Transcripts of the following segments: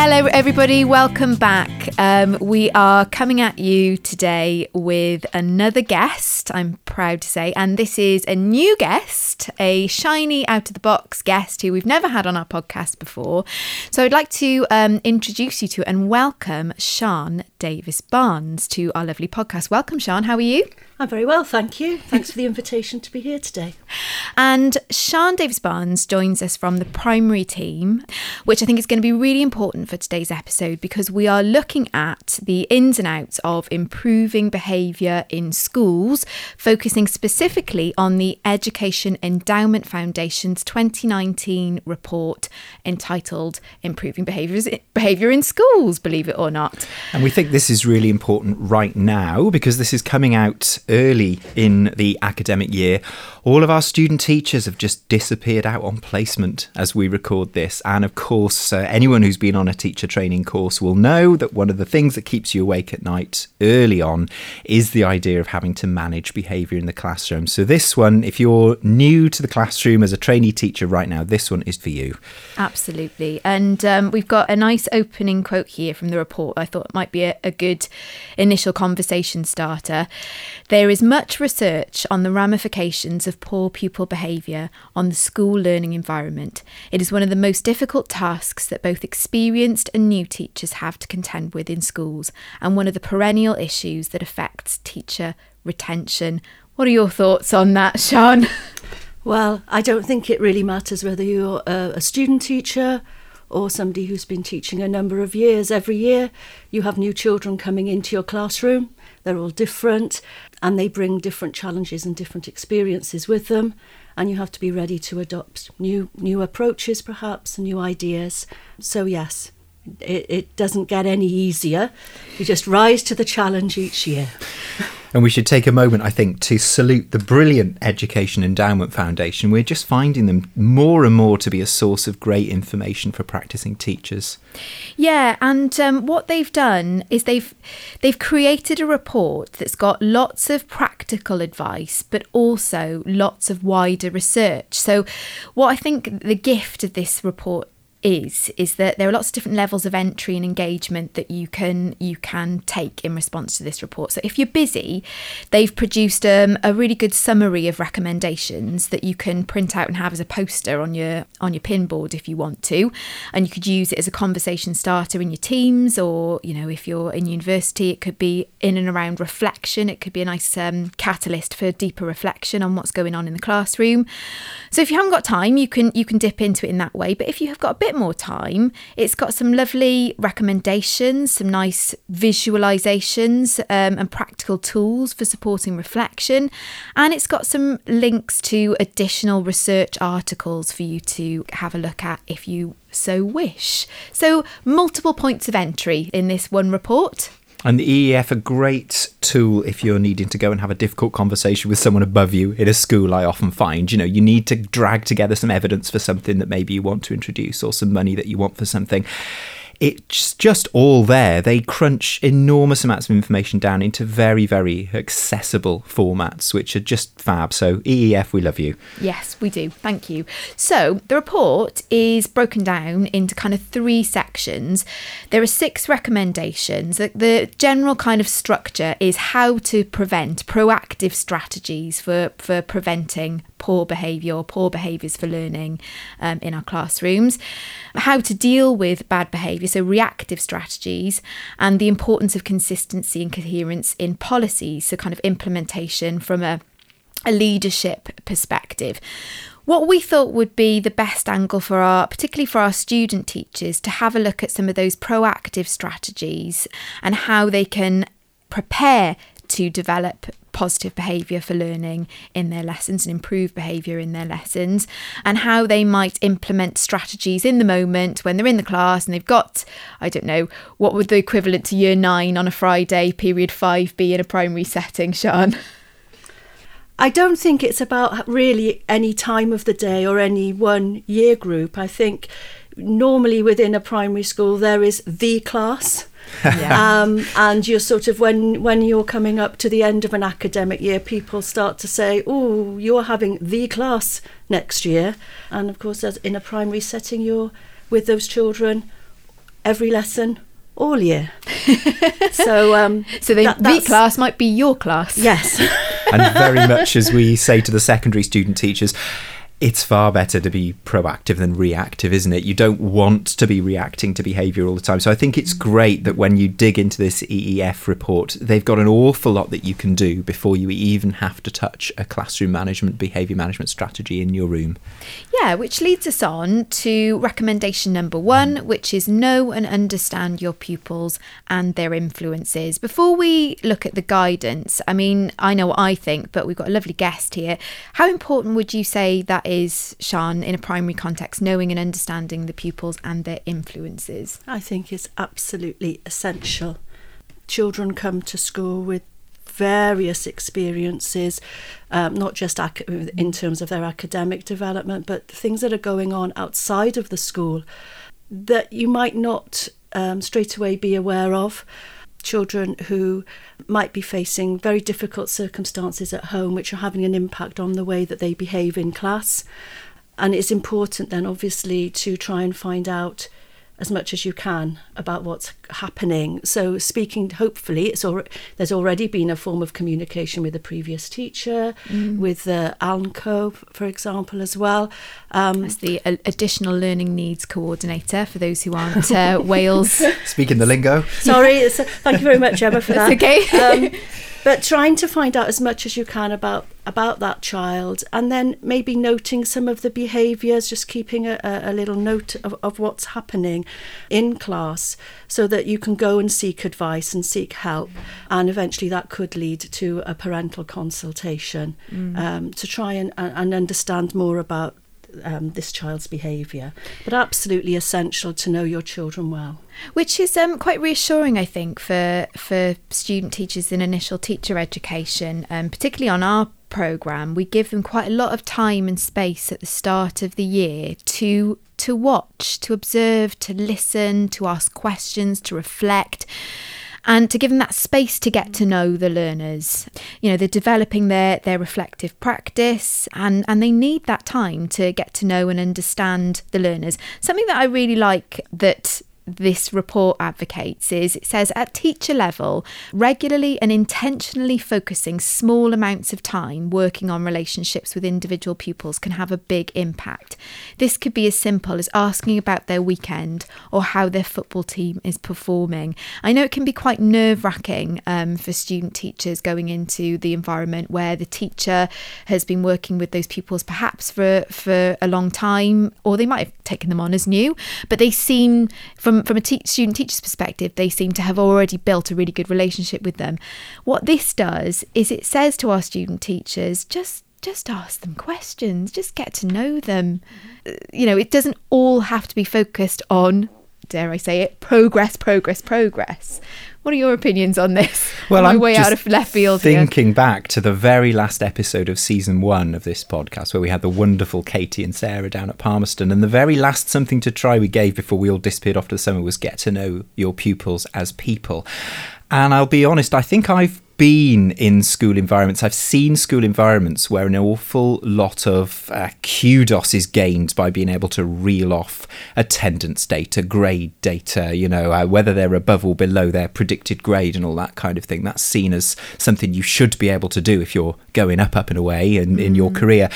Hello, everybody. Welcome back. Um, we are coming at you today with another guest, I'm proud to say. And this is a new guest, a shiny, out of the box guest who we've never had on our podcast before. So I'd like to um, introduce you to and welcome Sean Davis Barnes to our lovely podcast. Welcome, Sean. How are you? I'm very well, thank you. Thanks for the invitation to be here today. And Sean Davis Barnes joins us from the primary team, which I think is going to be really important for today's episode because we are looking at the ins and outs of improving behaviour in schools, focusing specifically on the Education Endowment Foundation's 2019 report entitled Improving Behaviour in Schools, believe it or not. And we think this is really important right now because this is coming out early in the academic year. All of our student teachers have just disappeared out on placement as we record this. And of course, uh, anyone who's been on a teacher training course will know that one of the things that keeps you awake at night early on is the idea of having to manage behaviour in the classroom. So, this one, if you're new to the classroom as a trainee teacher right now, this one is for you. Absolutely. And um, we've got a nice opening quote here from the report I thought it might be a, a good initial conversation starter. There is much research on the ramifications of poor pupil behaviour on the school learning environment. It is one of the most difficult tasks that both experienced and new teachers have to contend with in schools, and one of the perennial issues that affects teacher retention. What are your thoughts on that, Sean? Well, I don't think it really matters whether you're a, a student teacher or somebody who's been teaching a number of years. Every year, you have new children coming into your classroom. They're all different and they bring different challenges and different experiences with them. And you have to be ready to adopt new, new approaches, perhaps, and new ideas. So, yes, it, it doesn't get any easier. You just rise to the challenge each year. And we should take a moment, I think, to salute the brilliant Education Endowment Foundation. We're just finding them more and more to be a source of great information for practicing teachers. Yeah, and um, what they've done is they've they've created a report that's got lots of practical advice, but also lots of wider research. So, what I think the gift of this report is is that there are lots of different levels of entry and engagement that you can you can take in response to this report. So if you're busy, they've produced um, a really good summary of recommendations that you can print out and have as a poster on your on your pin board if you want to, and you could use it as a conversation starter in your teams, or you know if you're in university, it could be in and around reflection. It could be a nice um, catalyst for deeper reflection on what's going on in the classroom. So if you haven't got time, you can you can dip into it in that way. But if you have got a bit bit more time, it's got some lovely recommendations, some nice visualizations um, and practical tools for supporting reflection. And it's got some links to additional research articles for you to have a look at if you so wish. So, multiple points of entry in this one report. And the EEF, a great tool if you're needing to go and have a difficult conversation with someone above you in a school, I often find. You know, you need to drag together some evidence for something that maybe you want to introduce or some money that you want for something it's just all there. They crunch enormous amounts of information down into very, very accessible formats, which are just fab. So, EEF, we love you. Yes, we do. Thank you. So, the report is broken down into kind of three sections. There are six recommendations. The general kind of structure is how to prevent proactive strategies for, for preventing poor behaviour or poor behaviours for learning um, in our classrooms, how to deal with bad behaviour, so reactive strategies, and the importance of consistency and coherence in policies, so kind of implementation from a, a leadership perspective. What we thought would be the best angle for our particularly for our student teachers to have a look at some of those proactive strategies and how they can prepare to develop positive behaviour for learning in their lessons and improve behaviour in their lessons, and how they might implement strategies in the moment when they're in the class and they've got, I don't know, what would the equivalent to year nine on a Friday, period five be in a primary setting, Sian? I don't think it's about really any time of the day or any one year group. I think normally within a primary school there is the class yeah. um, and you're sort of when when you're coming up to the end of an academic year, people start to say, "Oh, you're having the class next year," and of course, as in a primary setting, you're with those children every lesson all year. so, um, So the that- V class might be your class. Yes. and very much as we say to the secondary student teachers, it's far better to be proactive than reactive, isn't it? You don't want to be reacting to behaviour all the time. So I think it's great that when you dig into this EEF report, they've got an awful lot that you can do before you even have to touch a classroom management, behaviour management strategy in your room. Yeah, which leads us on to recommendation number one, which is know and understand your pupils and their influences. Before we look at the guidance, I mean, I know what I think, but we've got a lovely guest here. How important would you say that is, Sean, in a primary context, knowing and understanding the pupils and their influences? I think it's absolutely essential. Children come to school with various experiences, um, not just ac- in terms of their academic development, but things that are going on outside of the school that you might not um, straight away be aware of. Children who might be facing very difficult circumstances at home, which are having an impact on the way that they behave in class. And it's important then, obviously, to try and find out as much as you can about what's happening. So, speaking, hopefully, it's al- there's already been a form of communication with the previous teacher, with the ALNCO, for example, as well. Um, As the uh, additional learning needs coordinator for those who aren't uh, Wales. Speaking the lingo. Sorry, it's, thank you very much, Emma, for that. That's okay. um, but trying to find out as much as you can about about that child, and then maybe noting some of the behaviours, just keeping a, a, little note of, of what's happening in class, so that you can go and seek advice and seek help, and eventually that could lead to a parental consultation um, to try and, and understand more about um, this child's behaviour. But absolutely essential to know your children well. which is um, quite reassuring, I think, for for student teachers in initial teacher education, um, particularly on our program. We give them quite a lot of time and space at the start of the year to to watch, to observe, to listen, to ask questions, to reflect. And to give them that space to get to know the learners, you know, they're developing their their reflective practice, and and they need that time to get to know and understand the learners. Something that I really like that this report advocates is it says at teacher level, regularly and intentionally focusing small amounts of time working on relationships with individual pupils can have a big impact. This could be as simple as asking about their weekend or how their football team is performing. I know it can be quite nerve wracking um, for student teachers going into the environment where the teacher has been working with those pupils perhaps for, for a long time, or they might have taken them on as new, but they seem from from a te- student teacher's perspective, they seem to have already built a really good relationship with them. What this does is it says to our student teachers, just just ask them questions, just get to know them. Uh, You know, it doesn't all have to be focused on, dare I say it, progress, progress, progress. What are your opinions on this? Well, I'm way out of left field here. Thinking back to the very last episode of season one of this podcast, where we had the wonderful Katie and Sarah down at Palmerston, and the very last something to try we gave before we all disappeared off to the summer was get to know your pupils as people. And I'll be honest, I think I've been in school environments. I've seen school environments where an awful lot of uh, kudos is gained by being able to reel off attendance data, grade data, you know, uh, whether they're above or below their predicted grade and all that kind of thing. That's seen as something you should be able to do if you're going up, up and away in, in your career.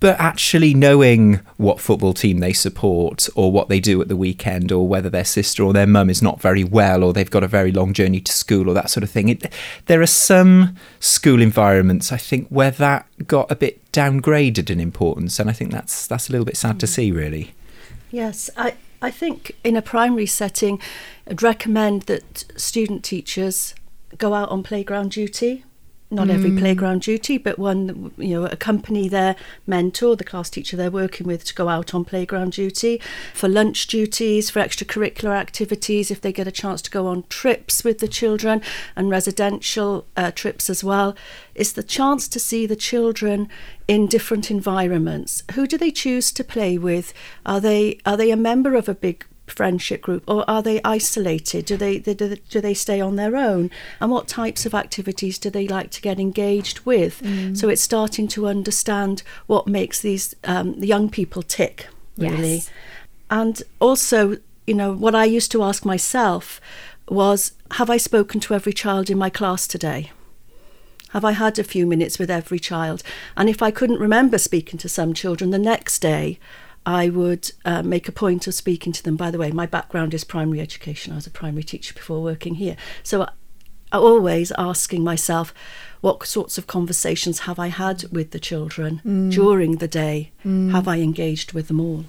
But actually knowing what football team they support or what they do at the weekend or whether their sister or their mum is not very well or they've got a very long journey to school or that sort of thing. It, there are some school environments, I think, where that got a bit downgraded in importance. And I think that's, that's a little bit sad to mm. see, really. Yes, I, I think in a primary setting, I'd recommend that student teachers go out on playground duty. Not every playground duty, but one, you know, accompany their mentor, the class teacher they're working with, to go out on playground duty, for lunch duties, for extracurricular activities, if they get a chance to go on trips with the children and residential uh, trips as well. It's the chance to see the children in different environments. Who do they choose to play with? Are they are they a member of a big friendship group or are they isolated do they, do they do they stay on their own and what types of activities do they like to get engaged with so it's starting to understand what makes these um, young people tick really Yes. and also you know, what I used to ask myself was Have I spoken to every child in my class today? Have I had a few minutes with every child? And if I couldn't remember speaking to some children the next day, I would uh, make a point of speaking to them. By the way, my background is primary education. I was a primary teacher before working here. So I, always asking myself, what sorts of conversations have I had with the children mm. during the day? Mm. Have I engaged with them all?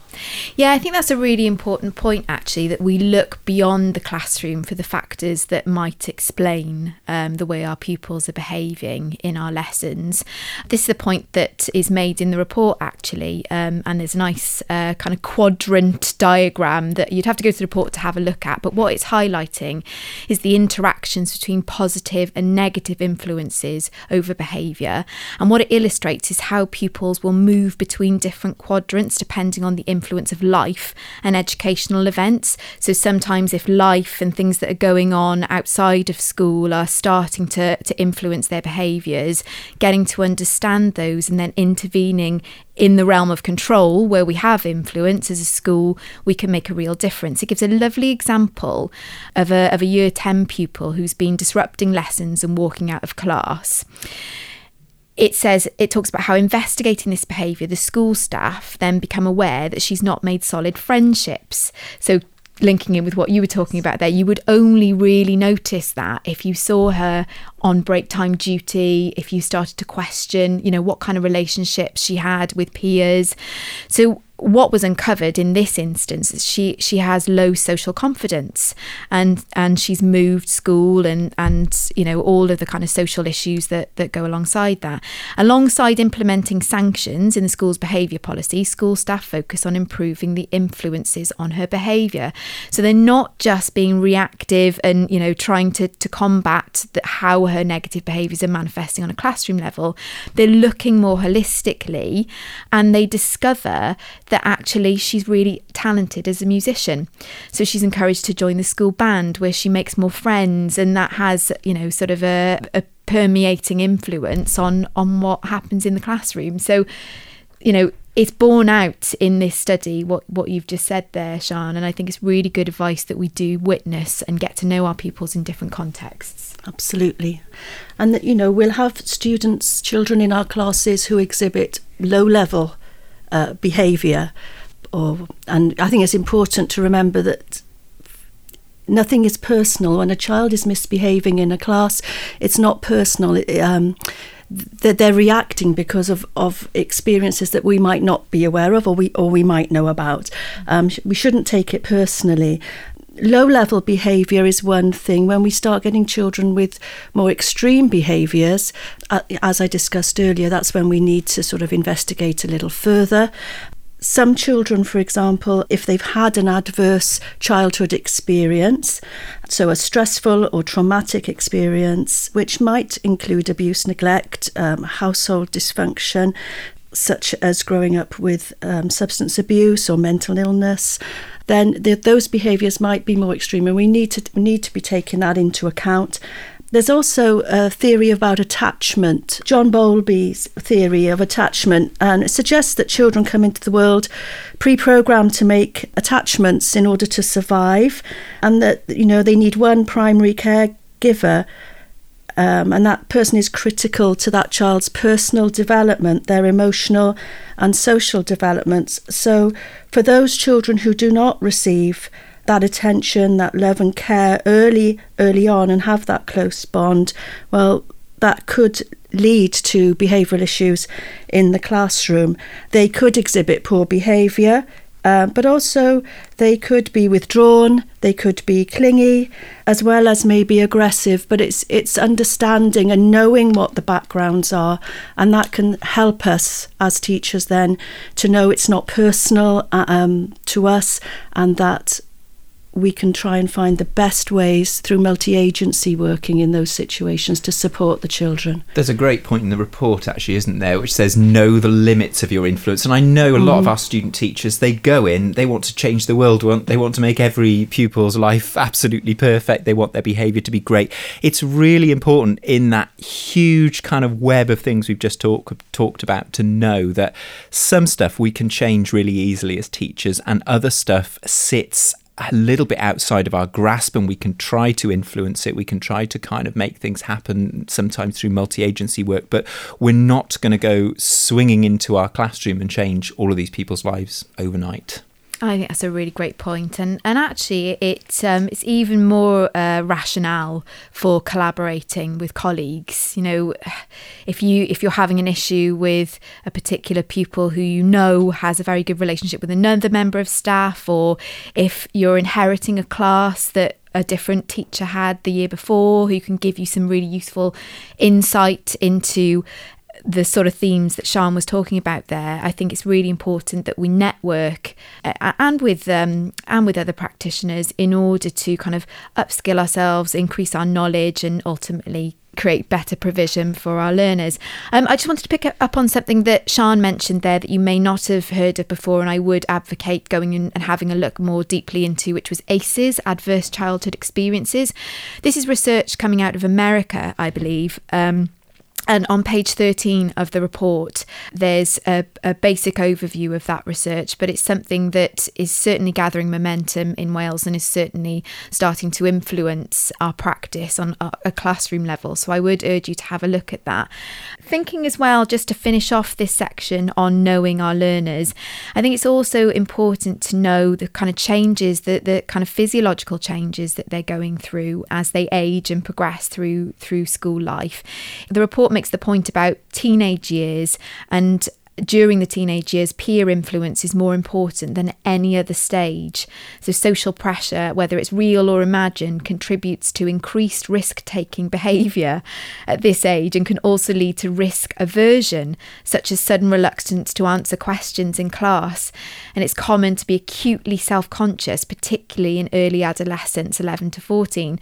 Yeah, I think that's a really important point, actually, that we look beyond the classroom for the factors that might explain um, the way our pupils are behaving in our lessons. This is the point that is made in the report, actually, um, and there's a nice uh, kind of quadrant diagram that you'd have to go to the report to have a look at. But what it's highlighting is the interactions between positive and negative influences over behaviour. And what it illustrates is how pupils will move between different quadrants depending on the influence of life and educational events. So sometimes, if life and things that are going on outside of school are starting to, to influence their behaviours, getting to understand those and then intervening in the realm of control where we have influence as a school, we can make a real difference. It gives a lovely example of a, of a year 10 pupil who's been disrupting lessons and walking out of class it says it talks about how investigating this behaviour, the school staff then become aware that she's not made solid friendships. So linking in with what you were talking about there, you would only really notice that if you saw her on break time duty, if you started to question, you know, what kind of relationships she had with peers. So what was uncovered in this instance is she she has low social confidence and and she's moved school and and you know all of the kind of social issues that that go alongside that alongside implementing sanctions in the school's behavior policy school staff focus on improving the influences on her behavior so they're not just being reactive and you know trying to to combat the, how her negative behaviors are manifesting on a classroom level they're looking more holistically and they discover that actually she's really talented as a musician. So she's encouraged to join the school band where she makes more friends, and that has, you know, sort of a, a permeating influence on on what happens in the classroom. So, you know, it's borne out in this study what what you've just said there, Sian, and I think it's really good advice that we do witness and get to know our pupils in different contexts. Absolutely, and that you know we'll have students, children in our classes who exhibit low level uh, behaviour. Or, and I think it's important to remember that nothing is personal. When a child is misbehaving in a class, it's not personal. It, um, they're, they're reacting because of, of experiences that we might not be aware of or we or we might know about. Um, we shouldn't take it personally low level behaviour is one thing. When we start getting children with more extreme behaviours, uh, as I discussed earlier, that's when we need to sort of investigate a little further. Some children, for example, if they've had an adverse childhood experience, so a stressful or traumatic experience, which might include abuse, neglect, um, household dysfunction, such as growing up with um, substance abuse or mental illness, then the, those behaviours might be more extreme, and we need to need to be taking that into account. There's also a theory about attachment, John Bowlby's theory of attachment, and it suggests that children come into the world pre-programmed to make attachments in order to survive, and that you know they need one primary caregiver um, and that person is critical to that child's personal development, their emotional and social developments. So, for those children who do not receive that attention, that love and care early, early on, and have that close bond, well, that could lead to behavioural issues in the classroom. They could exhibit poor behaviour, uh, but also they could be withdrawn, they could be clingy, as well as maybe aggressive. But it's it's understanding and knowing what the backgrounds are, and that can help us as teachers then to know it's not personal uh, um, to us, and that we can try and find the best ways through multi agency working in those situations to support the children. There's a great point in the report, actually, isn't there, which says know the limits of your influence. And I know a lot of mm. our student teachers, they go in, they want to change the world, they want to make every pupil's life absolutely perfect, they want their behaviour to be great. It's really important in that huge kind of web of things we've just talk, talked about to know that some stuff we can change really easily as teachers, and other stuff sits a little bit outside of our grasp and we can try to influence it. We can try to kind of make things happen sometimes through multi agency work, but we're not going to go swinging into our classroom and change all of these people's lives overnight. I think that's a really great point, and and actually, it um, it's even more uh, rationale for collaborating with colleagues. You know, if you if you're having an issue with a particular pupil who you know has a very good relationship with another member of staff, or if you're inheriting a class that a different teacher had the year before who can give you some really useful insight into the sort of themes that Sean was talking about there, I think it's really important that we network uh, and with um, and with other practitioners in order to kind of upskill ourselves, increase our knowledge, and ultimately create better provision for our learners. Um, I just wanted to pick up on something that Sean mentioned there that you may not have heard of before, and I would advocate going in and having a look more deeply into, which was ACEs, Adverse Childhood Experiences. This is research coming out of America, I believe. Um, and on page 13 of the report, there's a, a, basic overview of that research, but it's something that is certainly gathering momentum in Wales and is certainly starting to influence our practice on a, a classroom level. So I would urge you to have a look at that. Thinking as well, just to finish off this section on knowing our learners, I think it's also important to know the kind of changes, the, the kind of physiological changes that they're going through as they age and progress through through school life. The report makes the point about teenage years and during the teenage years, peer influence is more important than any other stage. So, social pressure, whether it's real or imagined, contributes to increased risk taking behaviour at this age and can also lead to risk aversion, such as sudden reluctance to answer questions in class. And it's common to be acutely self conscious, particularly in early adolescence, 11 to 14.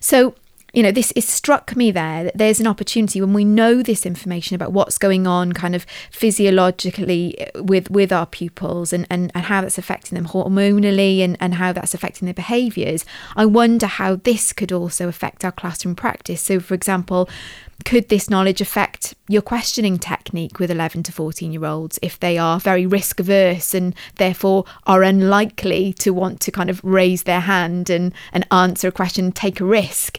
So, you know, this it struck me there that there's an opportunity when we know this information about what's going on kind of physiologically eh, with with our pupils and, and, and how that's affecting them hormonally and, and how that's affecting their behaviours. I wonder how this could also affect our classroom practice. So for example, could this knowledge affect your questioning technique with 11 to 14 year olds if they are very risk averse and therefore are unlikely to want to kind of raise their hand and, and answer a question, take a risk?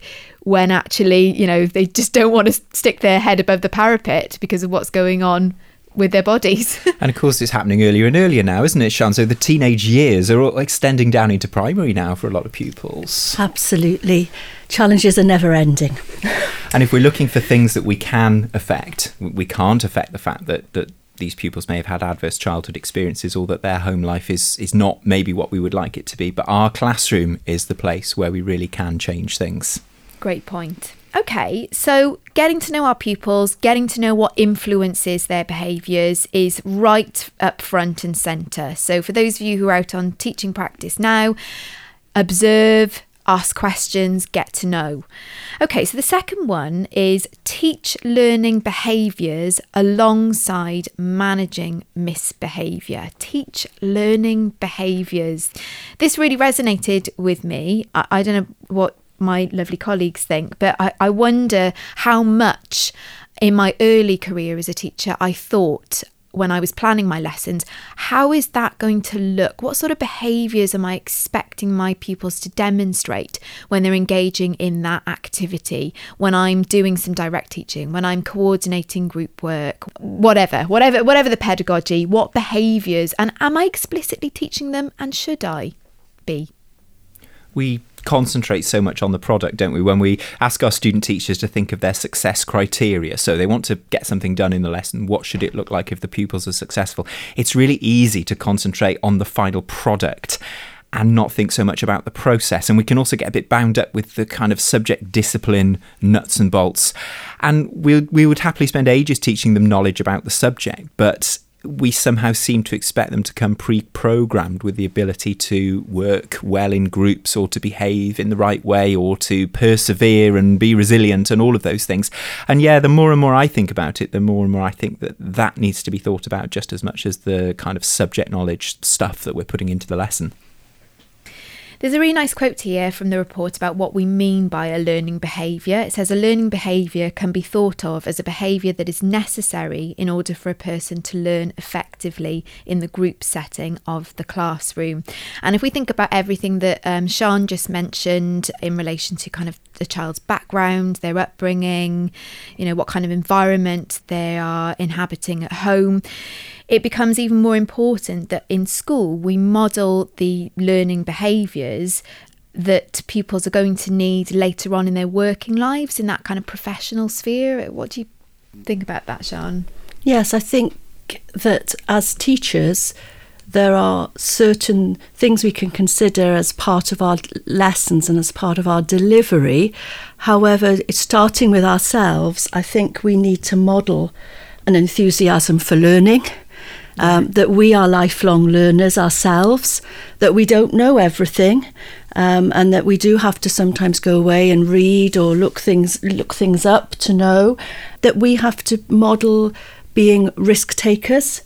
When actually, you know, they just don't want to stick their head above the parapet because of what's going on with their bodies. and of course, it's happening earlier and earlier now, isn't it, Sean? So the teenage years are all extending down into primary now for a lot of pupils. Absolutely. Challenges are never ending. and if we're looking for things that we can affect, we can't affect the fact that, that these pupils may have had adverse childhood experiences or that their home life is, is not maybe what we would like it to be. But our classroom is the place where we really can change things. Great point. Okay, so getting to know our pupils, getting to know what influences their behaviours is right up front and centre. So, for those of you who are out on teaching practice now, observe, ask questions, get to know. Okay, so the second one is teach learning behaviours alongside managing misbehaviour. Teach learning behaviours. This really resonated with me. I, I don't know what my lovely colleagues think, but I, I wonder how much in my early career as a teacher I thought when I was planning my lessons, how is that going to look? What sort of behaviours am I expecting my pupils to demonstrate when they're engaging in that activity? When I'm doing some direct teaching, when I'm coordinating group work, whatever, whatever, whatever the pedagogy, what behaviours, and am I explicitly teaching them and should I be? We concentrate so much on the product, don't we? When we ask our student teachers to think of their success criteria, so they want to get something done in the lesson, what should it look like if the pupils are successful? It's really easy to concentrate on the final product and not think so much about the process. And we can also get a bit bound up with the kind of subject discipline nuts and bolts. And we, we would happily spend ages teaching them knowledge about the subject, but we somehow seem to expect them to come pre programmed with the ability to work well in groups or to behave in the right way or to persevere and be resilient and all of those things. And yeah, the more and more I think about it, the more and more I think that that needs to be thought about just as much as the kind of subject knowledge stuff that we're putting into the lesson. There's a really nice quote here from the report about what we mean by a learning behaviour. It says a learning behaviour can be thought of as a behaviour that is necessary in order for a person to learn effectively in the group setting of the classroom. And if we think about everything that um, Sean just mentioned in relation to kind of the child's background, their upbringing, you know, what kind of environment they are inhabiting at home, it becomes even more important that in school we model the learning behaviours that pupils are going to need later on in their working lives in that kind of professional sphere. What do you think about that, Sean? Yes, I think that as teachers, there are certain things we can consider as part of our lessons and as part of our delivery. However, starting with ourselves, I think we need to model an enthusiasm for learning um, that we are lifelong learners ourselves, that we don't know everything, um, and that we do have to sometimes go away and read or look things look things up to know. That we have to model being risk takers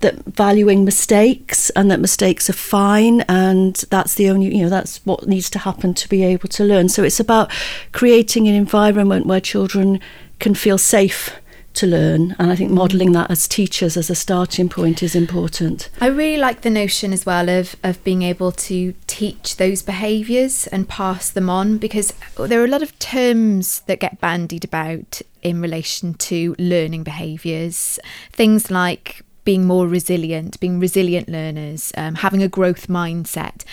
that valuing mistakes and that mistakes are fine and that's the only you know that's what needs to happen to be able to learn so it's about creating an environment where children can feel safe to learn. And I think modelling that as teachers as a starting point is important. I really like the notion as well of, of being able to teach those behaviours and pass them on because there are a lot of terms that get bandied about in relation to learning behaviours. Things like being more resilient, being resilient learners, um, having a growth mindset.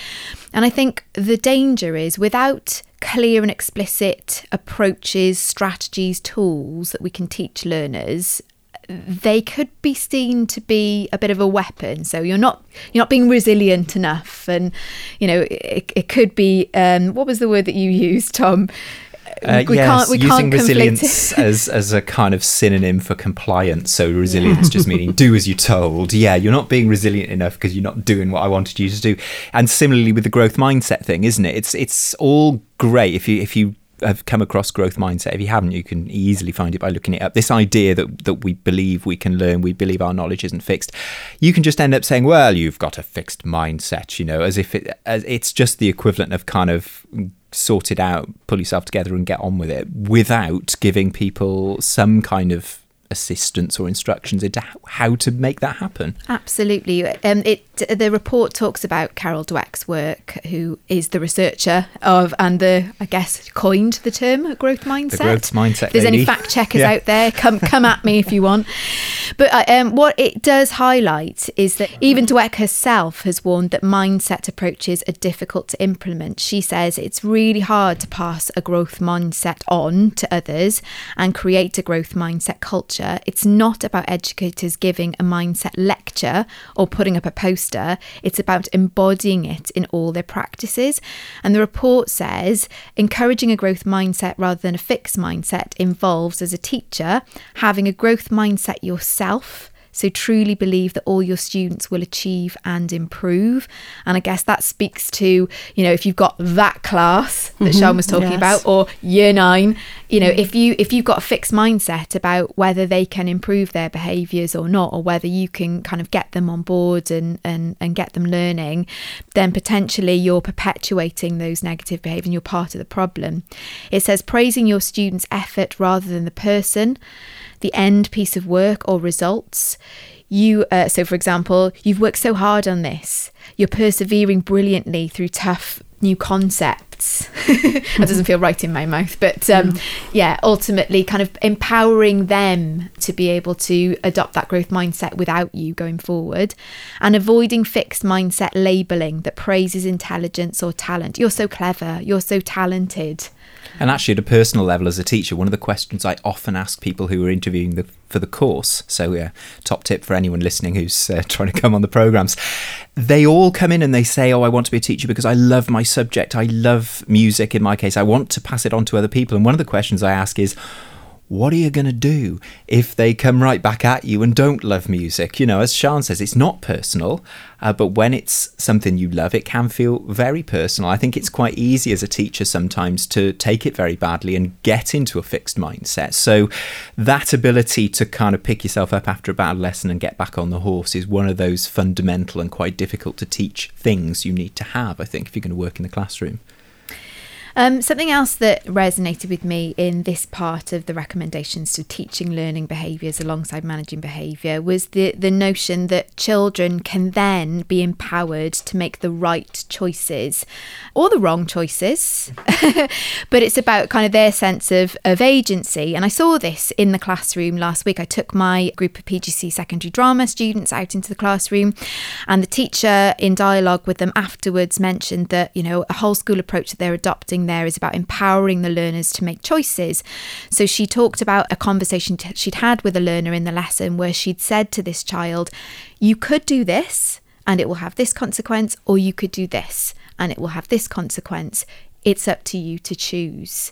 And I think the danger is without clear and explicit approaches, strategies, tools that we can teach learners, they could be seen to be a bit of a weapon. So you're not you're not being resilient enough, and you know it, it could be um, what was the word that you used, Tom? Uh, we yes, can't, we using can't resilience as, as a kind of synonym for compliance. So resilience just meaning do as you're told. Yeah, you're not being resilient enough because you're not doing what I wanted you to do. And similarly with the growth mindset thing, isn't it? It's it's all great if you if you have come across growth mindset. If you haven't, you can easily find it by looking it up. This idea that that we believe we can learn, we believe our knowledge isn't fixed. You can just end up saying, "Well, you've got a fixed mindset," you know, as if it as it's just the equivalent of kind of sort it out, pull yourself together, and get on with it, without giving people some kind of assistance or instructions into how to make that happen. Absolutely. Um, it the report talks about Carol Dweck's work, who is the researcher of and the I guess coined the term growth mindset. The growth mindset. If there's lady. any fact checkers yeah. out there, come come at me if you want. But uh, um, what it does highlight is that even Dweck herself has warned that mindset approaches are difficult to implement. She says it's really hard to pass a growth mindset on to others and create a growth mindset culture culture, it's not about educators giving a mindset lecture or putting up a poster. It's about embodying it in all their practices. And the report says encouraging a growth mindset rather than a fixed mindset involves, as a teacher, having a growth mindset yourself so truly believe that all your students will achieve and improve. And I guess that speaks to, you know, if you've got that class that mm-hmm, Sean was talking yes. about, or year nine, you know, if you if you've got a fixed mindset about whether they can improve their behaviours or not, or whether you can kind of get them on board and and, and get them learning, then potentially you're perpetuating those negative behaviours and you're part of the problem. It says praising your students' effort rather than the person the end piece of work or results. You, uh, so for example, you've worked so hard on this, you're persevering brilliantly through tough new concepts. that doesn't feel right in my mouth, but um, mm. yeah, ultimately, kind of empowering them to be able to adopt that growth mindset without you going forward, and avoiding fixed mindset labeling that praises intelligence or talent. You're so clever, you're so talented. And actually, at a personal level, as a teacher, one of the questions I often ask people who are interviewing the, for the course, so yeah, top tip for anyone listening who's uh, trying to come on the programs, they all come in and they say, "Oh, I want to be a teacher because I love my subject. I love music. In my case, I want to pass it on to other people." And one of the questions I ask is, what are you going to do if they come right back at you and don't love music? You know, as Sean says, it's not personal, uh, but when it's something you love, it can feel very personal. I think it's quite easy as a teacher sometimes to take it very badly and get into a fixed mindset. So, that ability to kind of pick yourself up after a bad lesson and get back on the horse is one of those fundamental and quite difficult to teach things you need to have, I think, if you're going to work in the classroom. Um, something else that resonated with me in this part of the recommendations to teaching learning behaviours alongside managing behaviour was the, the notion that children can then be empowered to make the right choices or the wrong choices, but it's about kind of their sense of, of agency. And I saw this in the classroom last week. I took my group of PGCE secondary drama students out into the classroom, and the teacher, in dialogue with them afterwards, mentioned that, you know, a whole school approach that they're adopting there is about empowering the learners to make choices. So she talked about a conversation t- she'd had with a learner in the lesson where she'd said to this child, You could do this and it will have this consequence, or you could do this and it will have this consequence it's up to you to choose.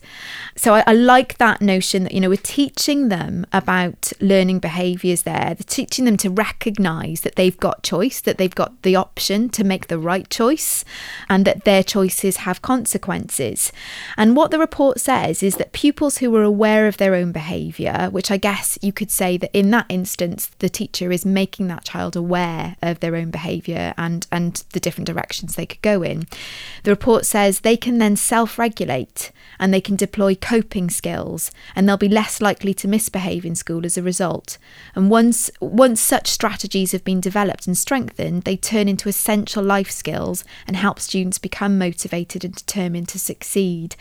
So I, I, like that notion that, you know, we're teaching them about learning behaviours there. They're teaching them to recognise that they've got choice, that they've got the option to make the right choice, and that their choices have consequences. And what the report says is that pupils who are aware of their own behaviour, which I guess you could say that in that instance, the teacher is making that child aware of their own behaviour and, and the different directions they could go in. The report says they can then self regulate and they can deploy coping skills and they'll be less likely to misbehave in school as a result. And once, once such strategies have been developed and strengthened, they turn into essential life skills and help students become motivated and determined to succeed.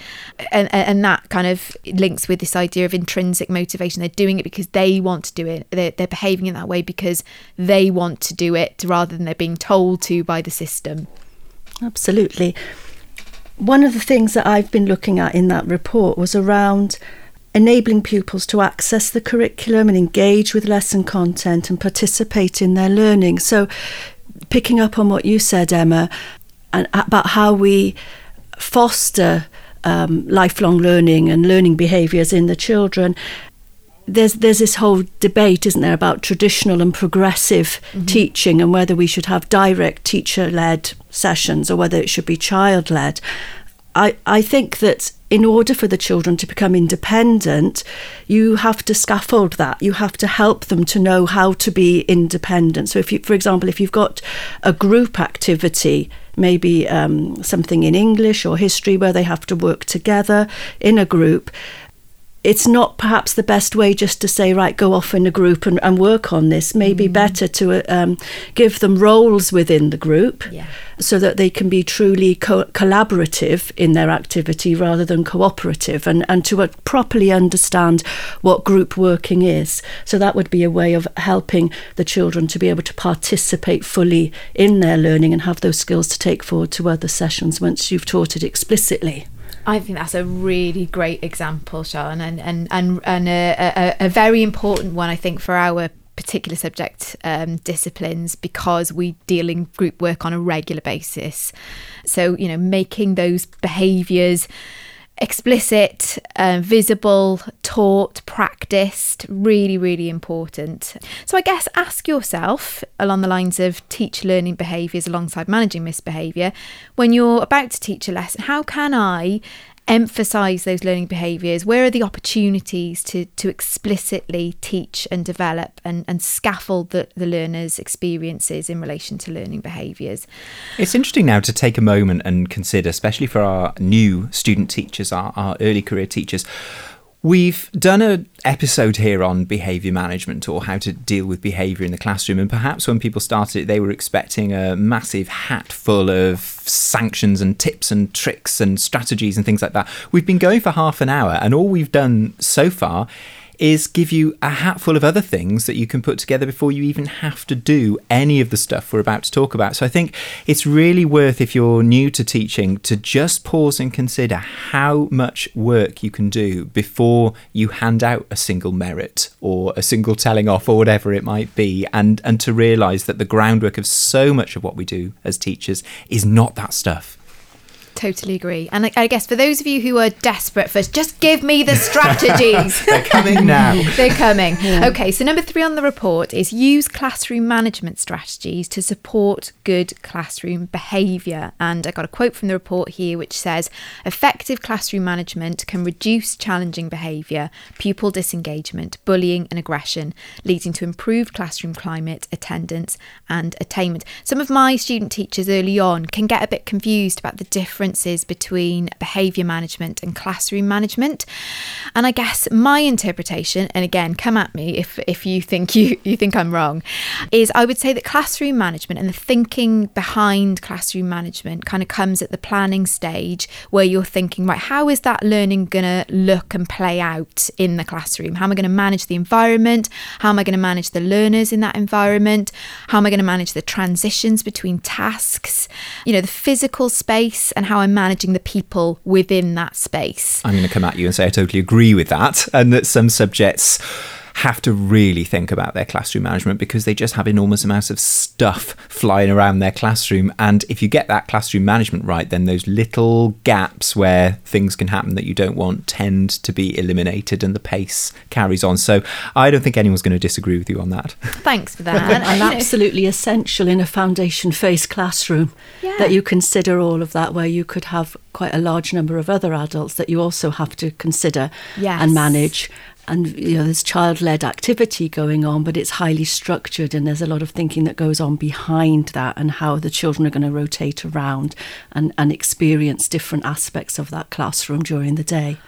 And, and that kind of links with this idea of intrinsic motivation. They're doing it because they want to do it, they're, they're behaving in that way because they want to do it rather than they're being told to by the system. Absolutely one of the things that I've been looking at in that report was around enabling pupils to access the curriculum and engage with lesson content and participate in their learning. So, picking up on what you said, Emma, and about how we foster um, lifelong learning and learning behaviours in the children. There's there's this whole debate, isn't there, about traditional and progressive mm-hmm. teaching and whether we should have direct teacher led sessions or whether it should be child led. I, I think that in order for the children to become independent, you have to scaffold that. You have to help them to know how to be independent. So, if you, for example, if you've got a group activity, maybe um, something in English or history where they have to work together in a group, it's not perhaps the best way just to say, right, go off in a group and, and work on this. Maybe mm. better to um, give them roles within the group yeah. so that they can be truly co- collaborative in their activity rather than cooperative and, and to uh, properly understand what group working is. So that would be a way of helping the children to be able to participate fully in their learning and have those skills to take forward to other sessions once you've taught it explicitly. I think that's a really great example, Sean, and and and, and a, a, a very important one. I think for our particular subject um, disciplines because we deal in group work on a regular basis. So you know, making those behaviours explicit, uh, visible, taught, practiced, really, really important. So I guess ask yourself along the lines of teach learning behaviours alongside managing misbehaviour, when you're about to teach a lesson, how can I emphasize those learning behaviors where are the opportunities to to explicitly teach and develop and, and scaffold the, the learners experiences in relation to learning behaviors? It's interesting now to take a moment and consider especially for our new student teachers our, our early career teachers We've done an episode here on behaviour management or how to deal with behaviour in the classroom, and perhaps when people started they were expecting a massive hat full of sanctions and tips and tricks and strategies and things like that. We've been going for half an hour, and all we've done so far is give you a hatful of other things that you can put together before you even have to do any of the stuff we're about to talk about. So I think it's really worth, if you're new to teaching, to just pause and consider how much work you can do before you hand out a single merit or a single telling off or whatever it might be, and, and to realise that the groundwork of so much of what we do as teachers is not that stuff. Totally agree. And I, I guess for those of you who are desperate for just give me the strategies. They're coming now. They're coming. Okay, so number three on the report is use classroom management strategies to support good classroom behaviour. And I got a quote from the report here which says effective classroom management can reduce challenging behaviour, pupil disengagement, bullying, and aggression, leading to improved classroom climate, attendance, and attainment. Some of my student teachers early on can get a bit confused about the differences between behaviour management and classroom management. And I guess my interpretation, and again, come at me if, if you think you, you think I'm wrong, is I would say that classroom management and the thinking behind classroom management kind of comes at the planning stage where you're thinking, right, how is that learning to look and play out in the classroom? How am I going to manage the environment? How am I going to manage the learners in that environment? How am I going to manage the transitions between tasks? You know, the physical space and how I'm managing the people within that space. I'm going to come at you and say I totally agree with that, and that some subjects have to really think about their classroom management because they just have enormous amounts of stuff flying around their classroom. And if you get that classroom management right, then those little gaps where things can happen that you don't want tend to be eliminated and the pace carries on. So I don't think anyone's going to disagree with you on that. Thanks for that. and, and absolutely essential in a foundation phase classroom yeah. that you consider all of that, where you could have quite a large number of other adults that you also have to consider yes. and manage and you know there's child-led activity going on but it's highly structured and there's a lot of thinking that goes on behind that and how the children are going to rotate around and, and experience different aspects of that classroom during the day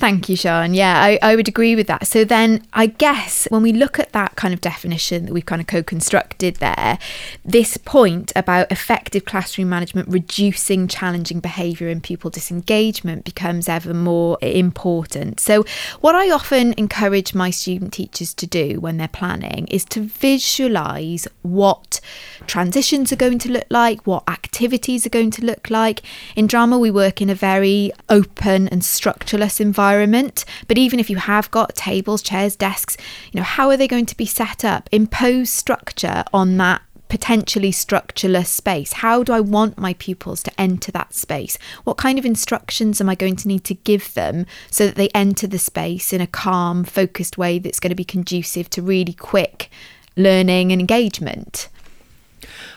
Thank you, Sian. Yeah, I, I would agree with that. So then I guess when we look at that kind of definition that we've kind of co constructed there, this point about effective classroom management reducing challenging behaviour and pupil disengagement becomes ever more important. So, what I often encourage my student teachers to do when they're planning is to visualise what transitions are going to look like, what activities are going to look like. In drama, we work in a very open and structureless environment environment. But even if you have got tables, chairs, desks, you know, how are they going to be set up? Impose structure on that potentially structureless space? How do I want my pupils to enter that space? What kind of instructions am I going to need to give them so that they enter the space in a calm, focused way that's going to be conducive to really quick learning and engagement?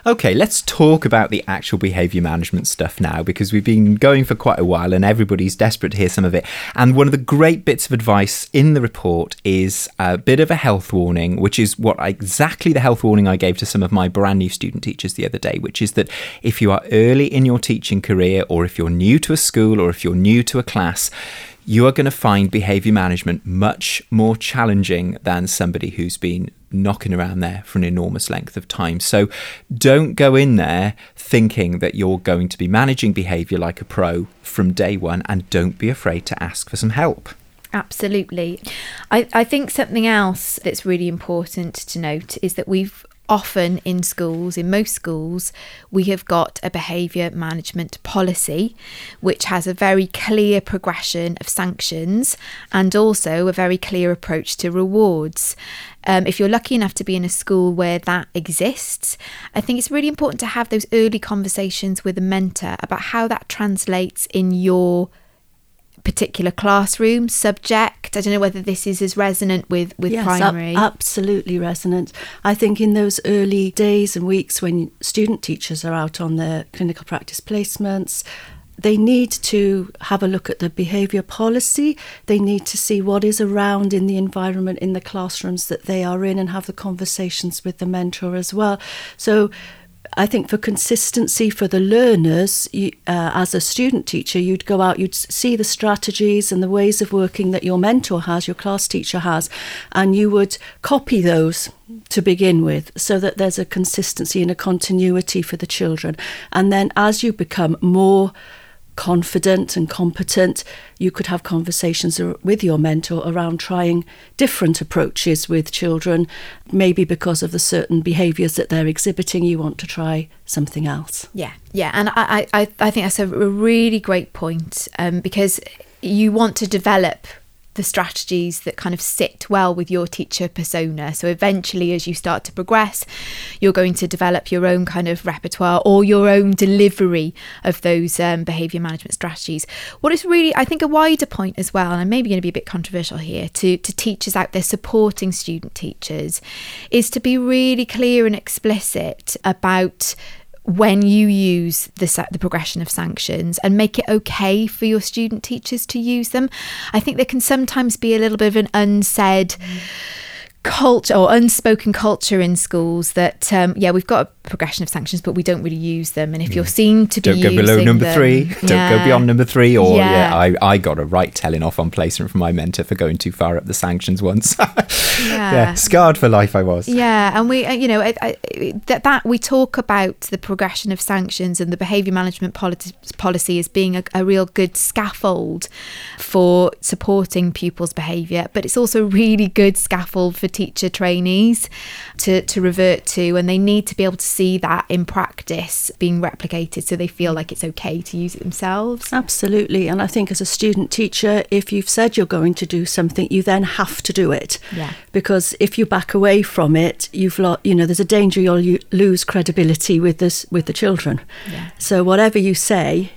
Okay, let's talk about the actual behaviour management stuff now because we've been going for quite a while and everybody's desperate to hear some of it. And one of the great bits of advice in the report is a bit of a health warning, which is what I, exactly the health warning I gave to some of my brand new student teachers the other day, which is that if you are early in your teaching career or if you're new to a school or if you're new to a class, you are going to find behavior management much more challenging than somebody who's been knocking around there for an enormous length of time. So don't go in there thinking that you're going to be managing behavior like a pro from day one and don't be afraid to ask for some help. Absolutely. I, I think something else that's really important to note is that we've often in schools, in most schools, we have got a behaviour management policy which has a very clear progression of sanctions and also a very clear approach to rewards. Um, if you're lucky enough to be in a school where that exists, I think it's really important to have those early conversations with a mentor about how that translates in your particular classroom subject i don't know whether this is as resonant with with yes, primary ab- absolutely resonant i think in those early days and weeks when student teachers are out on their clinical practice placements they need to have a look at the behaviour policy. They need to see what is around in the environment in the classrooms that they are in and have the conversations with the mentor as well. So I think for consistency for the learners, you, uh, as a student teacher, you'd go out, you'd see the strategies and the ways of working that your mentor has, your class teacher has, and you would copy those to begin with so that there's a consistency and a continuity for the children. And then as you become more confident and competent, you could have conversations with your mentor around trying different approaches with children. Maybe because of the certain behaviours that they're exhibiting, you want to try something else. Yeah, yeah, and I, I, I think that's a really great point um, because you want to develop the strategies that kind of sit well with your teacher persona. So eventually, as you start to progress, you're going to develop your own kind of repertoire or your own delivery of those um, behaviour management strategies. What is really, I think, a wider point as well, and I'm maybe going to be a bit controversial here to, to teachers out there supporting student teachers, is to be really clear and explicit about when you use the, the progression of sanctions and make it okay for your student teachers to use them. I think there can sometimes be a little bit of an unsaid. Mm culture or unspoken culture in schools that um, yeah we've got a progression of sanctions but we don't really use them and if you're seen to be don't go below number them, three yeah. don't go beyond number three or yeah, Yeah. I, I got a right telling off on placement from my mentor for going too far up the sanctions once yeah. scarred for life I was Yeah, and we, uh, you know, I, I, that that we talk about the progression of sanctions and the behaviour management policy, policy as being a, a real good scaffold for supporting pupils' behaviour, but it's also a really good scaffold for teacher trainees to to revert to, and they need to be able to see that in practice being replicated, so they feel like it's okay to use it themselves. Absolutely. And I think as a student teacher, if you've said you're going to do something, you then have to do it. Yeah. Because if you back away from it, you've lost, you know, there's a danger you'll lose credibility with this with the children. Yeah. So whatever you say,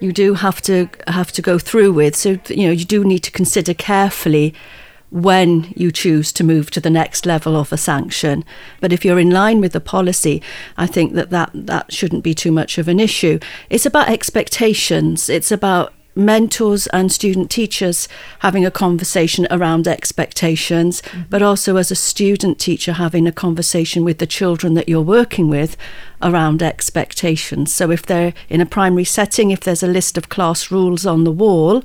you do have to have to go through with. So you know, you do need to consider carefully when you choose to move to the next level of a sanction. But if you're in line with the policy, I think that that, that shouldn't be too much of an issue. It's about expectations. It's about mentors and student teachers having a conversation around expectations, mm-hmm. but also as a student teacher having a conversation with the children that you're working with around expectations. So if they're in a primary setting, if there's a list of class rules on the wall,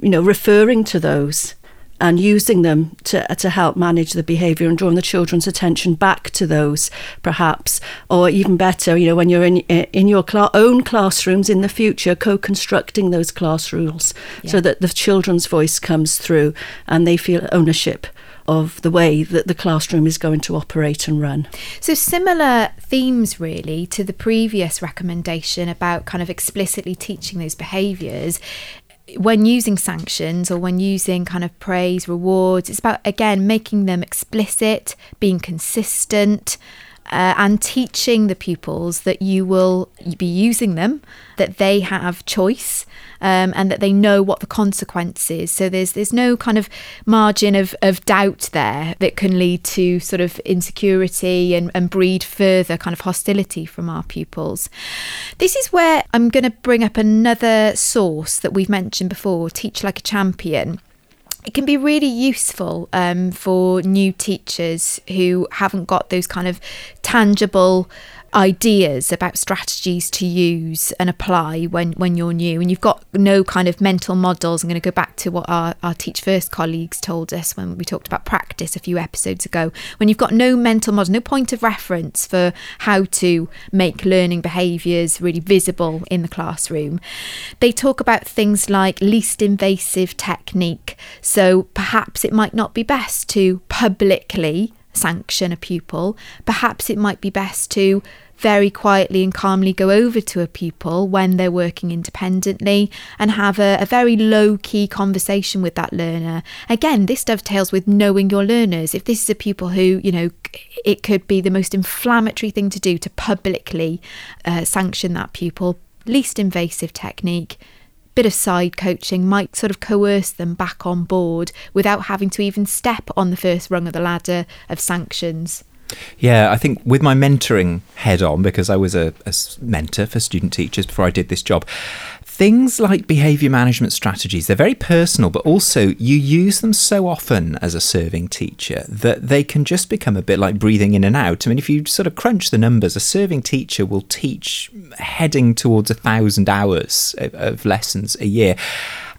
you know, referring to those and using them to to help manage the behaviour and drawing the children's attention back to those, perhaps, or even better, you know, when you're in eh, in your cla- own classrooms in the future, co-constructing those class rules so that the children's voice comes through and they feel ownership of the way that the classroom is going to operate and run. So, similar themes really to the previous recommendation about kind of explicitly teaching those behaviours. When using sanctions or when using kind of praise, rewards, it's about again making them explicit, being consistent, uh, and teaching the pupils that you will be using them, that they have choice, um, and that they know what the consequence is. So there's there's no kind of margin of, of doubt there that can lead to sort of insecurity and, and breed further kind of hostility from our pupils. This is where I'm going to bring up another source that we've mentioned before, Teach Like a Champion it can be really useful um, for new teachers who haven't got those kind of tangible ideas about strategies to use and apply when, when you're new and you've got no kind of mental models. I'm going to go back to what our, our Teach First colleagues told us when we talked about practice a few episodes ago. When you've got no mental model, no point of reference for how to make learning behaviours really visible in the classroom, they talk about things like least invasive technique. So perhaps it might not be best to publicly sanction a pupil. Perhaps it might be best to very quietly and calmly go over to a pupil when they're working independently and have a, a very low key conversation with that learner. Again, this dovetails with knowing your learners. If this is a pupil who, you know, it could be the most inflammatory thing to do to publicly uh, sanction that pupil, least invasive technique bit of side coaching might sort of coerce them back on board without having to even step on the first rung of the ladder of sanctions. Yeah, I think with my mentoring head on, because I was a mentor for student teachers before I did this job, things like behaviour management strategies, they're very personal, but also you use them so often as a serving teacher that they can just become a bit like breathing in and out. I mean, if you sort of crunch the numbers, a serving teacher will teach heading towards a thousand hours of, of lessons a year.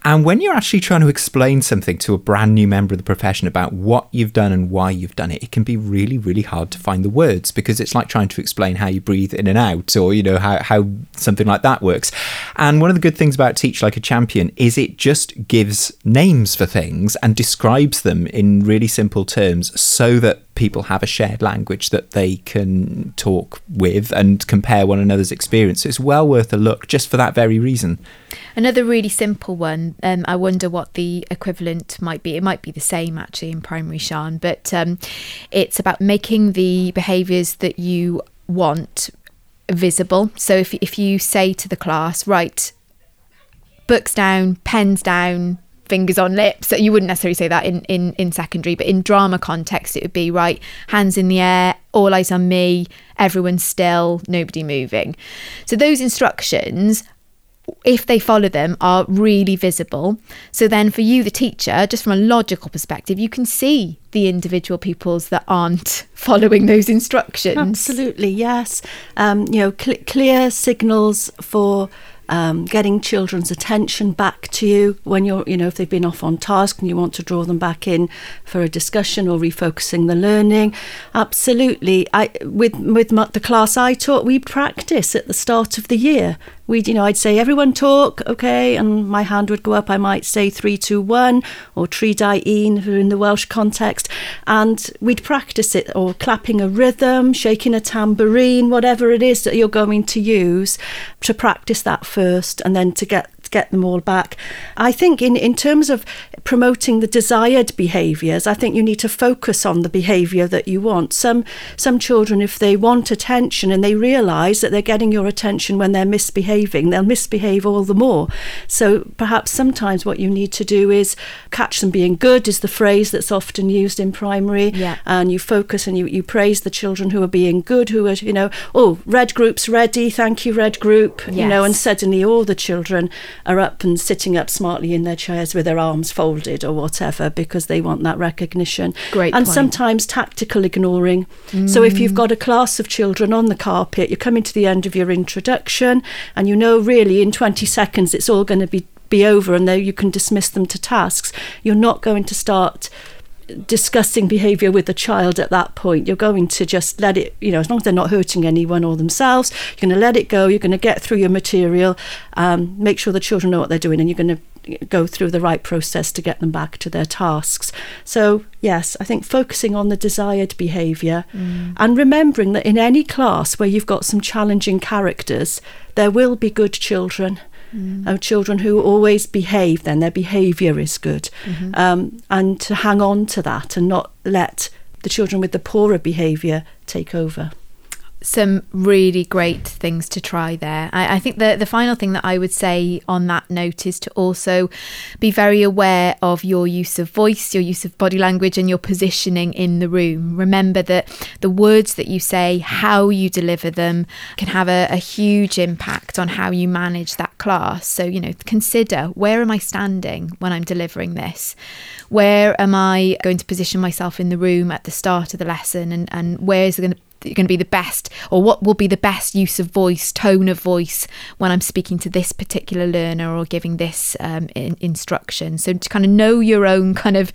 And when you're actually trying to explain something to a brand new member of the profession about what you've done and why you've done it, it can be really, really hard to find the words because it's like trying to explain how you breathe in and out or, you know, how, how something like that works. And one of the good things about Teach Like a Champion is it just gives names for things and describes them in really simple terms so that people have a shared language that they can talk with and compare one another's experience. So it's well worth a look just for that very reason. Another really simple one, um, I wonder what the equivalent might be. It might be the same actually in primary, Sian, but um, it's about making the behaviours that you want visible. So if, if you say to the class, right, books down, pens down, fingers on lips. So you wouldn't necessarily say that in, in, in secondary, but in drama context, it would be right, hands in the air, all eyes on me, everyone still, nobody moving. So those instructions if they follow them, are really visible. So then, for you, the teacher, just from a logical perspective, you can see the individual pupils that aren't following those instructions. Absolutely, yes. Um, you know, cl- clear signals for um, getting children's attention back to you when you're, you know, if they've been off on task and you want to draw them back in for a discussion or refocusing the learning. Absolutely. I with with the class I taught, we practice at the start of the year we'd you know I'd say everyone talk okay? And my hand would go up. I might say three two one or tri da un in the Welsh context. And we'd practice it or clapping a rhythm shaking a tambourine whatever it is that you're going to use to practice that first and then to get get them all back. I think in, in terms of promoting the desired behaviours, I think you need to focus on the behaviour that you want. Some some children, if they want attention and they realise that they're getting your attention when they're misbehaving, they'll misbehave all the more. So perhaps sometimes what you need to do is catch them being good is the phrase that's often used in primary. Yeah. And you focus and you, you praise the children who are being good, who are, you know, oh, red group's ready, thank you, red group, yes. you know, and suddenly all the children are up and sitting up smartly in their chairs with their arms folded or whatever because they want that recognition. Great. And point. sometimes tactical ignoring. Mm. So if you've got a class of children on the carpet, you're coming to the end of your introduction and you know really in 20 seconds it's all going to be be over and there you can dismiss them to tasks. You're not going to start discussing behavior with the child at that point. You're going to just let it you know as long as they're not hurting anyone or themselves you're going to let it go you're going to get through your material um, make sure the children know what they're doing and you're going to go through the right process to get them back to their tasks. So yes i think focusing on the desired behavior mm. and remembering that in any class where you've got some challenging characters there will be good children mm. of children who always behave, then their behaviour is good. Mm-hmm. Um, and to hang on to that and not let the children with the poorer behaviour take over some really great things to try there. I, I, think the the final thing that I would say on that note is to also be very aware of your use of voice, your use of body language, and your positioning in the room. Remember that the words that you say, how you deliver them, can have a, a huge impact on how you manage that class. So you know, consider where am I standing when I'm delivering this? Where am I going to position myself in the room at the start of the lesson, and and where is it going to going to be the best or what will be the best use of voice tone of voice when i'm speaking to this particular learner or giving this um, in, instruction? So to kind of know your own kind of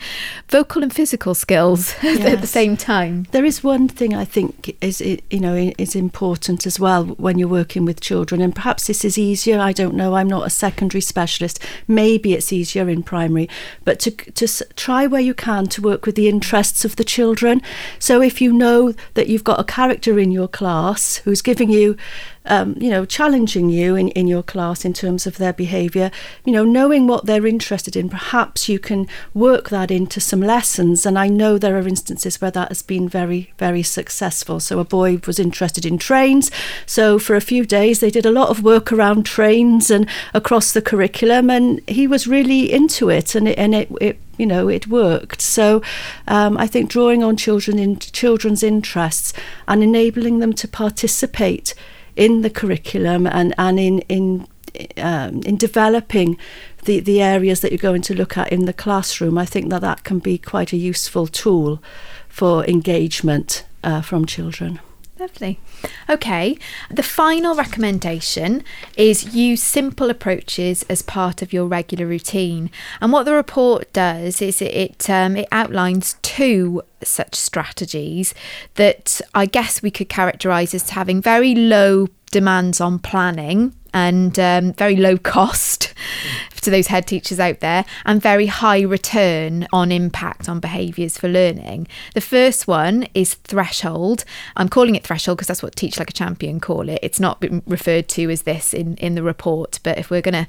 vocal and physical skills yes. at the same time. There is one thing i think is you know is important as well when you're working with children and perhaps this is easier i don't know i'm not a secondary specialist maybe it's easier in primary but to to try where you can to work with the interests of the children. So if you know that you've got a character in your class who's giving you, um, you know, challenging you in, in your class in terms of their behaviour, you know, knowing what they're interested in, perhaps you can work that into some lessons. And I know there are instances where that has been very, very successful. So a boy was interested in trains. So for a few days, they did a lot of work around trains and across the curriculum. And he was really into it. And it, and it, it you know it worked so um, I think drawing on children in children's interests and enabling them to participate in the curriculum and and in in um, in developing the the areas that you're going to look at in the classroom I think that that can be quite a useful tool for engagement uh, from children Lovely. Okay, the final recommendation is use simple approaches as part of your regular routine. And what the report does is it um, it outlines two such strategies that I guess we could characterize as having very low demands on planning and um, very low cost to those head teachers out there and very high return on impact on behaviours for learning. The first one is threshold. I'm calling it threshold because that's what Teach Like a Champion call it. It's not been referred to as this in, in the report, but if we're going to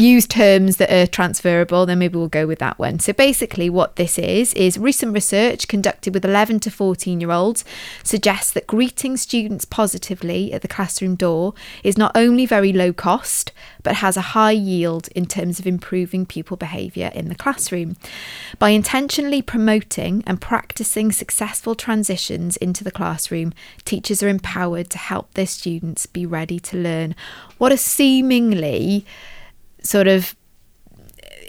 use terms that are transferable, then maybe we'll go with that one. So basically, what this is is recent research conducted with 11 to 14 year olds suggests that greeting students positively at the classroom door is not only very low cost, but has a high yield in terms of improving pupil behaviour in the classroom. By intentionally promoting and practicing successful transitions into the classroom, teachers are empowered to help their students be ready to learn. What a seemingly sort of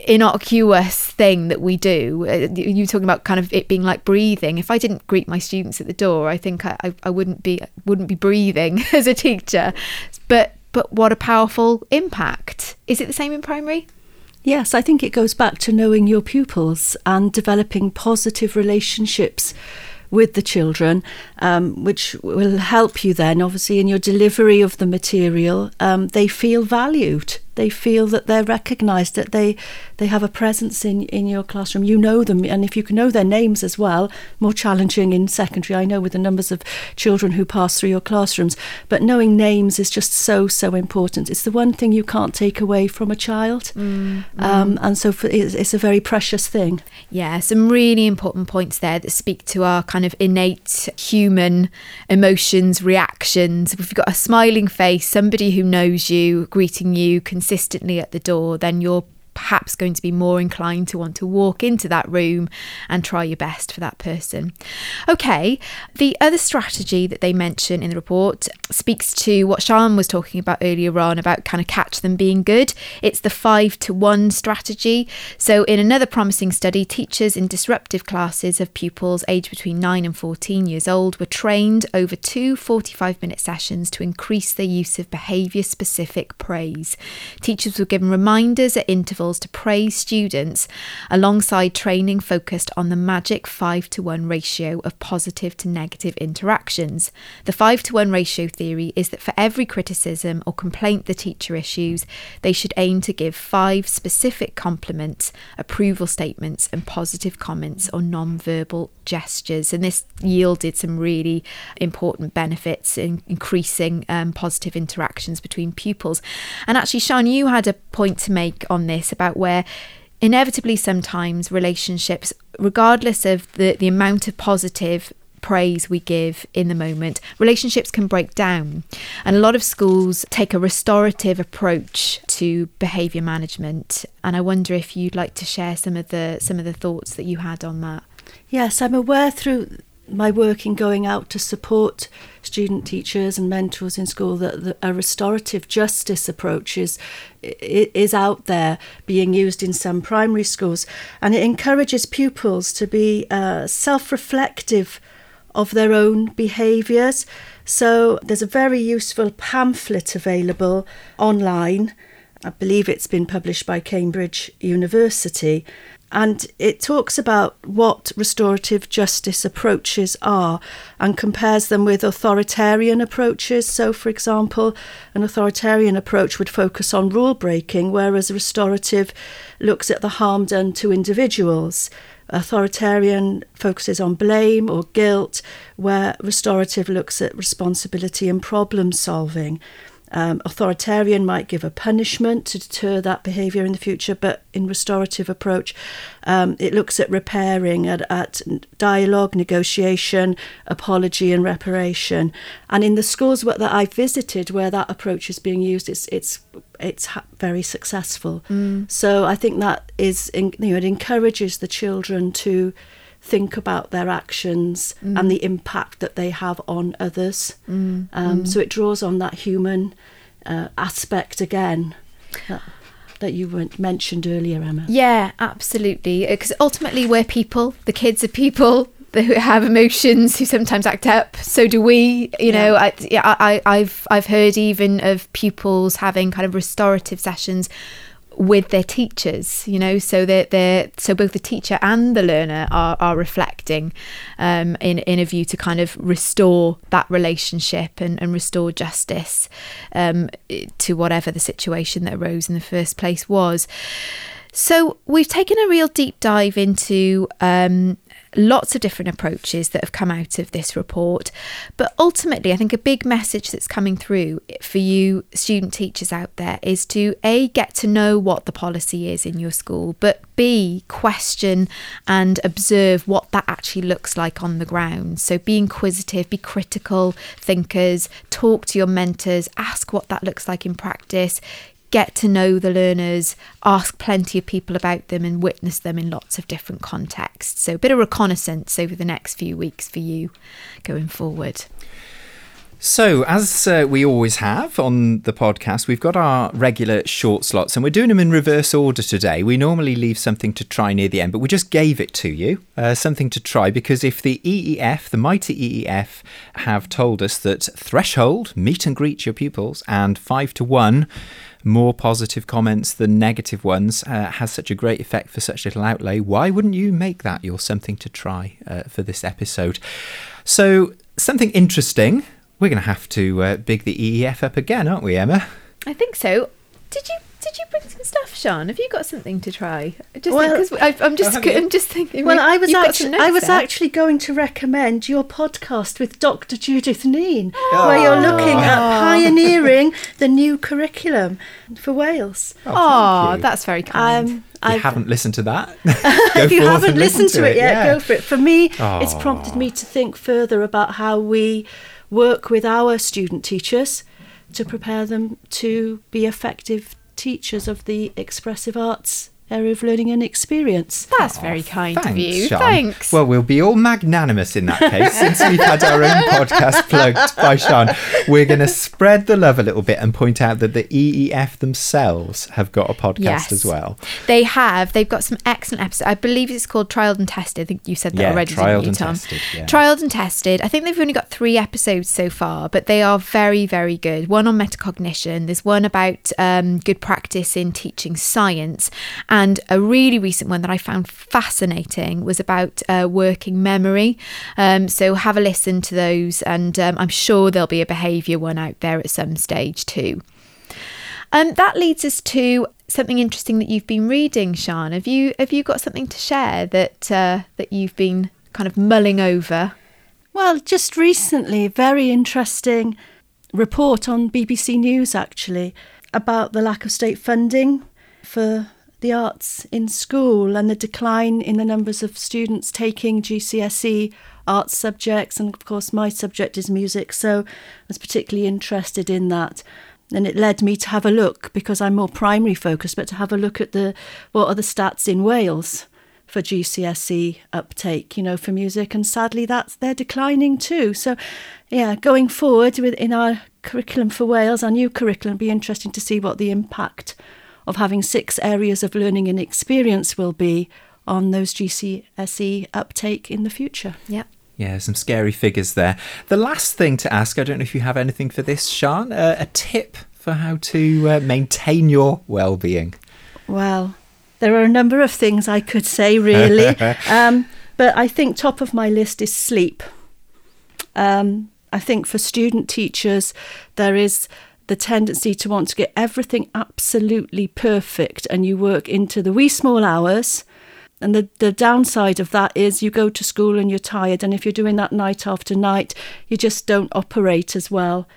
innocuous thing that we do. Uh, you talking about kind of it being like breathing. If I didn't greet my students at the door, I think I, I, I wouldn't be wouldn't be breathing as a teacher. But but what a powerful impact. Is it the same in primary? Yes, I think it goes back to knowing your pupils and developing positive relationships with the children, um, which will help you then, obviously, in your delivery of the material. Um, they feel valued they feel that they're recognised, that they they have a presence in in your classroom. You know them, and if you can know their names as well, more challenging in secondary. I know with the numbers of children who pass through your classrooms, but knowing names is just so so important. It's the one thing you can't take away from a child, mm, um, mm. and so for, it's, it's a very precious thing. Yeah, some really important points there that speak to our kind of innate human emotions, reactions. If you've got a smiling face, somebody who knows you, greeting you, can consistently at the door, then you're perhaps going to be more inclined to want to walk into that room and try your best for that person. Okay, the other strategy that they mention in the report speaks to what Sian was talking about earlier on about kind of catch them being good. It's the five to one strategy. So, in another promising study, teachers in disruptive classes of pupils aged between 9 and 14 years old were trained over two 45 minute sessions to increase their use of behaviour specific praise. Teachers were given reminders at intervals to praise students alongside training focused on the magic 5 to 1 ratio of positive to negative interactions. The 5 to 1 ratio theory is that for every criticism or complaint the teacher issues, they should aim to give five specific compliments, approval statements, and positive comments or non-verbal gestures. And this yielded some really important benefits in increasing um, positive interactions between pupils. And actually, Sian, you had a point to make on this about where inevitably sometimes relationships, regardless of the, the amount of positive praise we give in the moment, relationships can break down. And a lot of schools take a restorative approach to behaviour management. And I wonder if you'd like to share some of the some of the thoughts that you had on that. Yes, I'm aware through my work in going out to support student teachers and mentors in school that a restorative justice approach is is out there being used in some primary schools. And it encourages pupils to be uh, self-reflective of their own behaviours. So there's a very useful pamphlet available online. I believe it's been published by Cambridge University and it talks about what restorative justice approaches are and compares them with authoritarian approaches. So, for example, an authoritarian approach would focus on rule breaking, whereas restorative looks at the harm done to individuals. Authoritarian focuses on blame or guilt, where restorative looks at responsibility and problem solving. Um, authoritarian might give a punishment to deter that behaviour in the future, but in restorative approach, um, it looks at repairing, at, at dialogue, negotiation, apology, and reparation. And in the schools that I've visited where that approach is being used, it's it's it's very successful. Mm. So I think that is, you know, it encourages the children to think about their actions mm. and the impact that they have on others. Mm. Um, mm. So it draws on that human uh, aspect again. That, that you mentioned earlier, Emma. Yeah, absolutely. Because ultimately, we're people. The kids are people who have emotions, who sometimes act up. So do we. You yeah. know, I, yeah, I, I've I've heard even of pupils having kind of restorative sessions with their teachers, you know, so that they're so both the teacher and the learner are, are reflecting um, in, in a view to kind of restore that relationship and, and restore justice um, to whatever the situation that arose in the first place was. So we've taken a real deep dive into um, lots of different approaches that have come out of this report. But ultimately, I think a big message that's coming through for you student teachers out there is to A, get to know what the policy is in your school, but B, question and observe what that actually looks like on the ground. So be inquisitive, be critical thinkers, talk to your mentors, ask what that looks like in practice get to know the learners, ask plenty of people about them, and witness them in lots of different contexts. So, a bit of reconnaissance over the next few weeks for you going forward. So, as uh, we always have on the podcast, we've got our regular short slots and we're doing them in reverse order today. We normally leave something to try near the end, but we just gave it to you, uh, something to try, because if the EEF, the mighty EEF, have told us that threshold, meet and greet your pupils, and five to one, more positive comments than negative ones uh, has such a great effect for such little outlay, why wouldn't you make that your something to try uh, for this episode? So, something interesting. We're going to have to uh, big the EEF up again, aren't we, Emma? I think so. Did you did you bring some stuff, Sian? Have you got something to try? Just Well- because I'm just Oh. I'm just thinking. Well, I was you've got some actually I was there. actually going to recommend your podcast with Dr. Judith Neen, where you're looking at pioneering the new curriculum for Wales. Oh, you. that's very kind. Um, If you I've- haven't listened to that, if you haven't listened to it yet, yeah. go for it. For me, it's prompted me to think further about how we work with our student teachers to prepare them to be effective teachers of the expressive arts area of learning and experience. that's very kind Thanks, of you. Sian. Thanks. Well, we'll be all magnanimous in that case since we've had our own podcast plugged by Sian. We're going to spread the love a little bit and point out that the EEF themselves have got a podcast Yes. as well. They have. They've got some excellent episodes. I believe it's called Trialed and Tested. I think you said that Yeah, already, Trialed didn't you, and Tom? Tested, yeah. Trialed and Tested. I think they've only got three episodes so far, but they are very, very good. One on metacognition. There's one about um, good practice in teaching science, and a really recent one that I found fascinating was about uh, working memory. Um, so have a listen to those, and um, I'm sure there'll be a behaviour one out there at some stage too. Um, that leads us to something interesting that you've been reading, Sian. Have you have you got something to share that uh, that you've been kind of mulling over? Well, just recently, very interesting report on BBC News actually about the lack of state funding for the arts in school and the decline in the numbers of students taking GCSE arts subjects. And of course, my subject is music, so I was particularly interested in that. And it led me to have a look because I'm more primary focused, but to have a look at the what are the stats in Wales for GCSE uptake, you know, for music, and sadly that's they're declining too. So, yeah, going forward with in our curriculum for Wales, our new curriculum, be interesting to see what the impact of having six areas of learning and experience will be on those GCSE uptake in the future. Yeah. Yeah, some scary figures there. The last thing to ask, I don't know if you have anything for this, Sian, uh, a tip for how to uh, maintain your well-being. Well, there are a number of things I could say, really. um, but I think top of my list is sleep. Um, I think for student teachers, there is the tendency to want to get everything absolutely perfect, and you work into the wee small hours. And the, the downside of that is you go to school and you're tired, and if you're doing that night after night, you just don't operate as well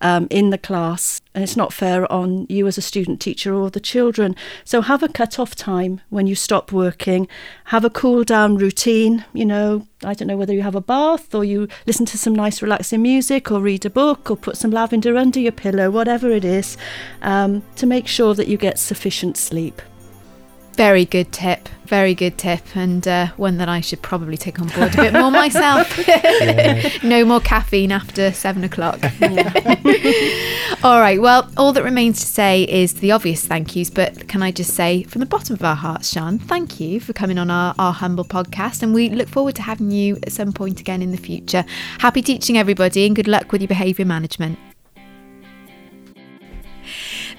um, in the class, and it's not fair on you as a student teacher or the children. So have a cut-off time when you stop working. Have a cool down routine. You know, I don't know whether you have a bath or you listen to some nice relaxing music or read a book or put some lavender under your pillow, whatever it is, um, to make sure that you get sufficient sleep. Very good tip. Very good tip, and uh, one that I should probably take on board a bit more myself. no more caffeine after seven o'clock. all right. Well, all that remains to say is the obvious thank yous, but can I just say from the bottom of our hearts, Sian, thank you for coming on our, our humble podcast, and we look forward to having you at some point again in the future. Happy teaching, everybody, and good luck with your behaviour management.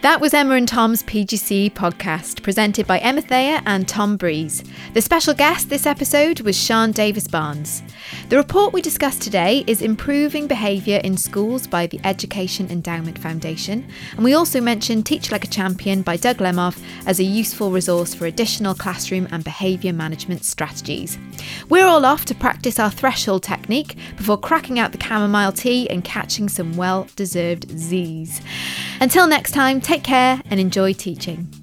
That was Emma and Tom's PGCE podcast, presented by Emma Thayer and Tom Breeze. The special guest this episode was Sian Davis Barnes. The report we discussed today is Improving Behaviour in Schools by the Education Endowment Foundation, and we also mentioned Teach Like a Champion by Doug Lemov as a useful resource for additional classroom and behaviour management strategies. We're all off to practice our threshold technique before cracking out the chamomile tea and catching some well deserved Z's. Until next time, take care and enjoy teaching.